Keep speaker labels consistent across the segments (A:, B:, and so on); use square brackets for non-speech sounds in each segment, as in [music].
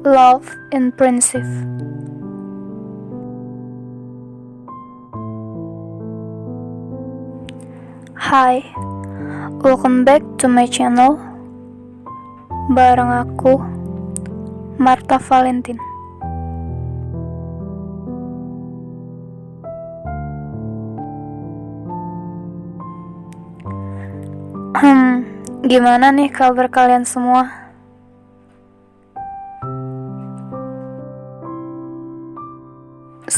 A: Love and Princess. Hai, welcome back to my channel Bareng aku, Marta Valentin Hmm, gimana nih kabar kalian semua?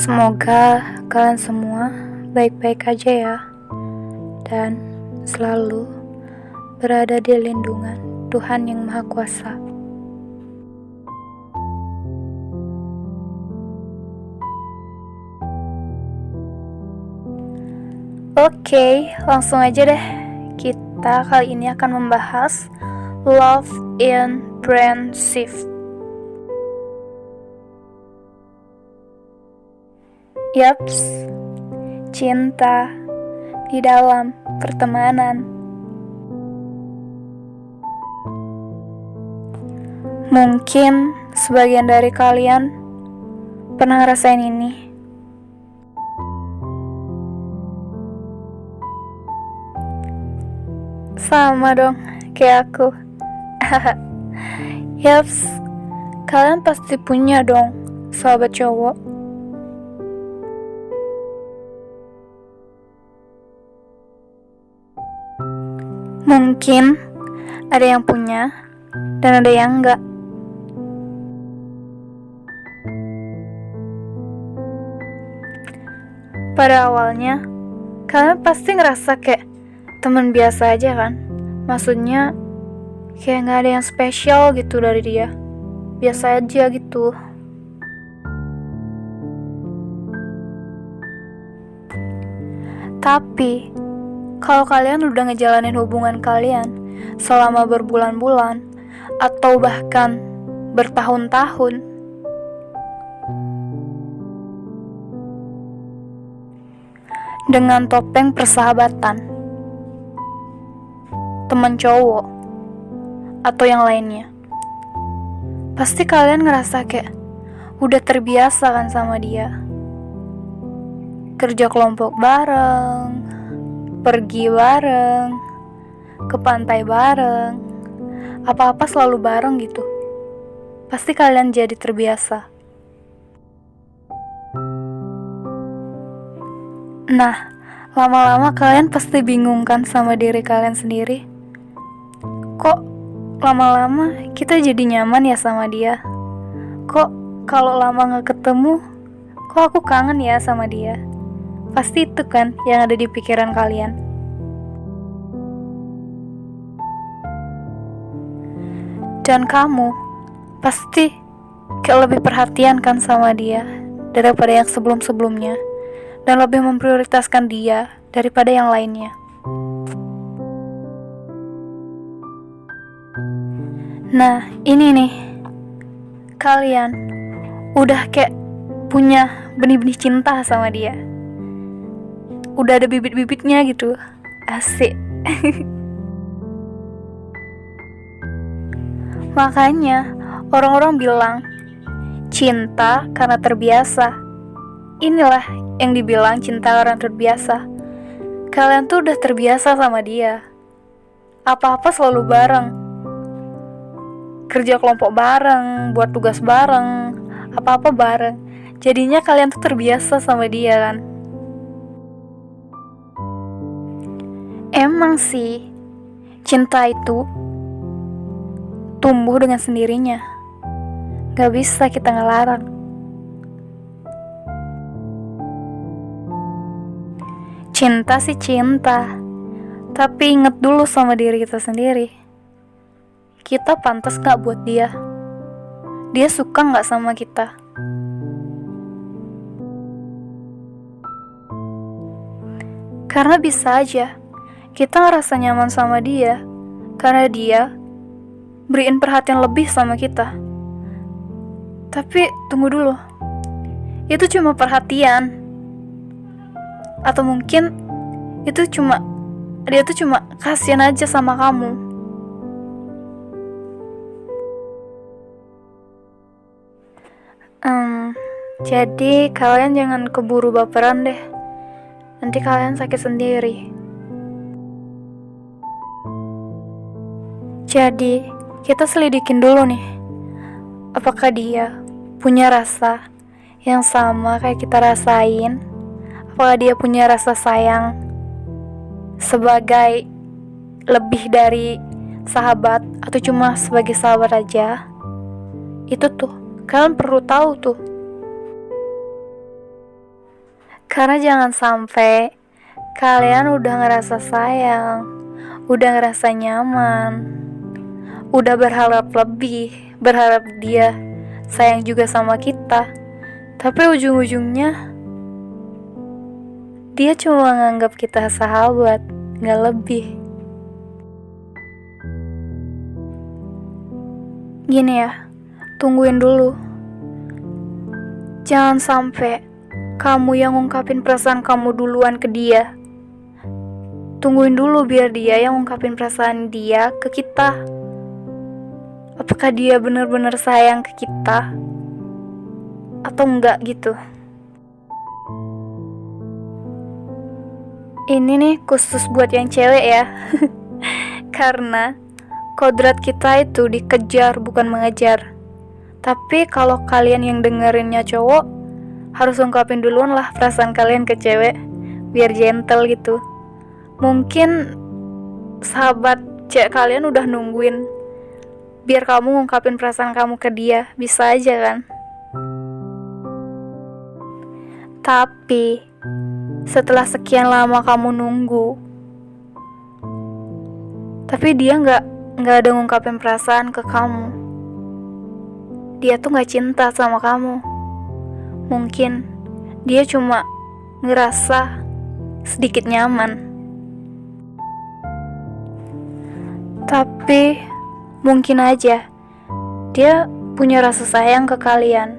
A: Semoga kalian semua baik-baik aja ya dan selalu berada di lindungan Tuhan yang Maha Kuasa. Oke, langsung aja deh kita kali ini akan membahas love in friendship. Yaps, cinta di dalam pertemanan. Mungkin sebagian dari kalian pernah ngerasain ini. Sama dong, kayak aku. [laughs] Yaps, kalian pasti punya dong sahabat cowok. Mungkin ada yang punya dan ada yang enggak. Pada awalnya, kalian pasti ngerasa kayak teman biasa aja kan? Maksudnya kayak nggak ada yang spesial gitu dari dia. Biasa aja gitu. Tapi kalau kalian udah ngejalanin hubungan kalian selama berbulan-bulan atau bahkan bertahun-tahun dengan topeng persahabatan teman cowok, atau yang lainnya. Pasti kalian ngerasa kayak udah terbiasa kan sama dia. Kerja kelompok bareng, pergi bareng, ke pantai bareng, apa-apa selalu bareng gitu. Pasti kalian jadi terbiasa. Nah, lama-lama kalian pasti bingung kan sama diri kalian sendiri. Kok lama-lama kita jadi nyaman ya sama dia? Kok kalau lama nggak ketemu kok aku kangen ya sama dia pasti itu kan yang ada di pikiran kalian dan kamu pasti kayak lebih perhatian kan sama dia daripada yang sebelum-sebelumnya dan lebih memprioritaskan dia daripada yang lainnya. Nah, ini nih. Kalian udah kayak punya benih-benih cinta sama dia. Udah ada bibit-bibitnya gitu. Asik. Makanya orang-orang bilang cinta karena terbiasa. Inilah yang dibilang cinta karena terbiasa. Kalian tuh udah terbiasa sama dia. Apa-apa selalu bareng kerja kelompok bareng, buat tugas bareng, apa-apa bareng. Jadinya kalian tuh terbiasa sama dia kan. Emang sih, cinta itu tumbuh dengan sendirinya. Gak bisa kita ngelarang. Cinta sih cinta, tapi inget dulu sama diri kita sendiri kita pantas gak buat dia? Dia suka gak sama kita? Karena bisa aja kita ngerasa nyaman sama dia karena dia beriin perhatian lebih sama kita. Tapi tunggu dulu. Itu cuma perhatian. Atau mungkin itu cuma dia tuh cuma kasihan aja sama kamu. Jadi kalian jangan keburu baperan deh. Nanti kalian sakit sendiri. Jadi, kita selidikin dulu nih. Apakah dia punya rasa yang sama kayak kita rasain? Apakah dia punya rasa sayang sebagai lebih dari sahabat atau cuma sebagai sahabat aja? Itu tuh, kalian perlu tahu tuh. Karena jangan sampai kalian udah ngerasa sayang, udah ngerasa nyaman, udah berharap lebih, berharap dia sayang juga sama kita. Tapi ujung-ujungnya dia cuma nganggap kita sahabat, nggak lebih. Gini ya, tungguin dulu. Jangan sampai kamu yang ngungkapin perasaan kamu duluan ke dia. Tungguin dulu biar dia yang ngungkapin perasaan dia ke kita. Apakah dia benar-benar sayang ke kita? Atau enggak gitu? Ini nih khusus buat yang cewek ya. [laughs] Karena kodrat kita itu dikejar bukan mengejar. Tapi kalau kalian yang dengerinnya cowok, harus ungkapin duluan lah perasaan kalian ke cewek biar gentle gitu mungkin sahabat cewek kalian udah nungguin biar kamu ngungkapin perasaan kamu ke dia bisa aja kan? Tapi setelah sekian lama kamu nunggu tapi dia nggak nggak ada ngungkapin perasaan ke kamu. Dia tuh nggak cinta sama kamu. Mungkin dia cuma ngerasa sedikit nyaman. Tapi mungkin aja dia punya rasa sayang ke kalian,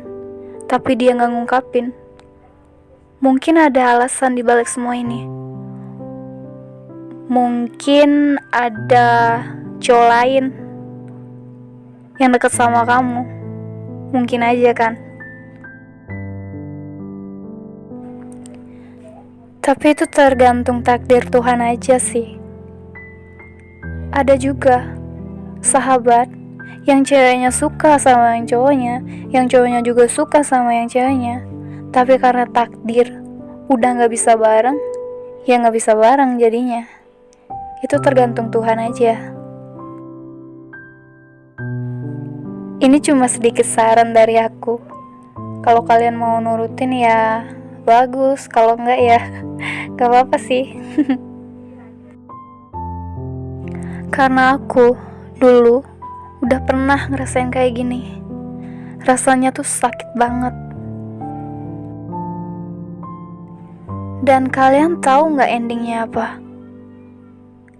A: tapi dia nggak ngungkapin. Mungkin ada alasan di balik semua ini. Mungkin ada cowok lain yang deket sama kamu. Mungkin aja kan. Tapi itu tergantung takdir Tuhan aja sih. Ada juga sahabat yang ceweknya suka sama yang cowoknya, yang cowoknya juga suka sama yang ceweknya. Tapi karena takdir udah gak bisa bareng, ya gak bisa bareng jadinya. Itu tergantung Tuhan aja. Ini cuma sedikit saran dari aku. Kalau kalian mau nurutin ya bagus kalau enggak ya [laughs] gak apa-apa sih [laughs] karena aku dulu udah pernah ngerasain kayak gini rasanya tuh sakit banget dan kalian tahu nggak endingnya apa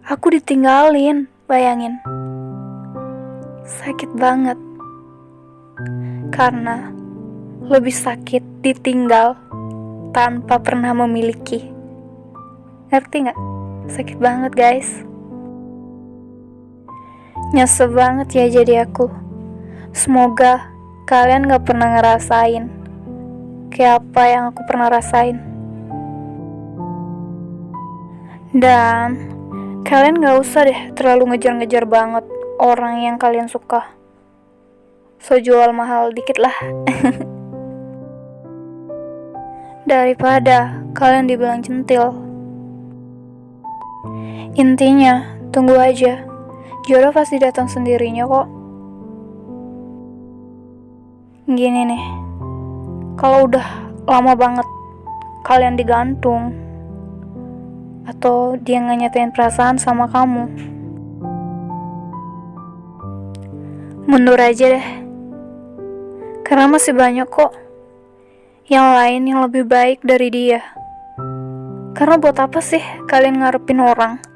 A: aku ditinggalin bayangin sakit banget karena lebih sakit ditinggal tanpa pernah memiliki. Ngerti nggak? Sakit banget guys. Nyesel banget ya jadi aku. Semoga kalian gak pernah ngerasain kayak apa yang aku pernah rasain. Dan kalian gak usah deh terlalu ngejar-ngejar banget orang yang kalian suka. So jual mahal dikit lah. [laughs] daripada kalian dibilang centil. Intinya, tunggu aja. Jodoh pasti datang sendirinya kok. Gini nih, kalau udah lama banget kalian digantung, atau dia nggak nyatain perasaan sama kamu, mundur aja deh. Karena masih banyak kok yang lain yang lebih baik dari dia. Karena buat apa sih kalian ngarepin orang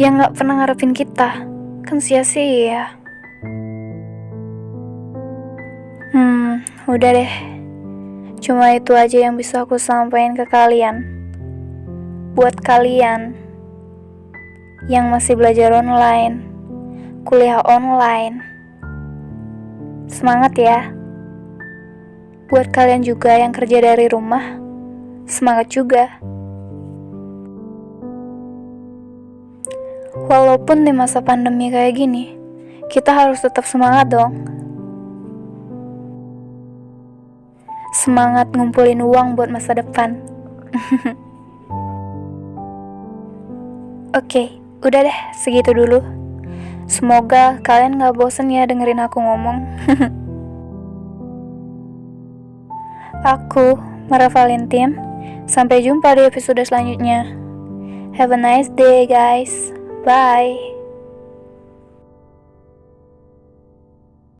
A: yang gak pernah ngarepin kita? Kan sia-sia. Hmm, udah deh. Cuma itu aja yang bisa aku sampaikan ke kalian. Buat kalian yang masih belajar online, kuliah online, semangat ya! Buat kalian juga yang kerja dari rumah, semangat juga. Walaupun di masa pandemi kayak gini, kita harus tetap semangat dong. Semangat ngumpulin uang buat masa depan. [laughs] Oke, udah deh, segitu dulu. Semoga kalian gak bosen ya dengerin aku ngomong. [laughs] aku, Mara Valentin. Sampai jumpa di episode selanjutnya. Have a nice day, guys. Bye.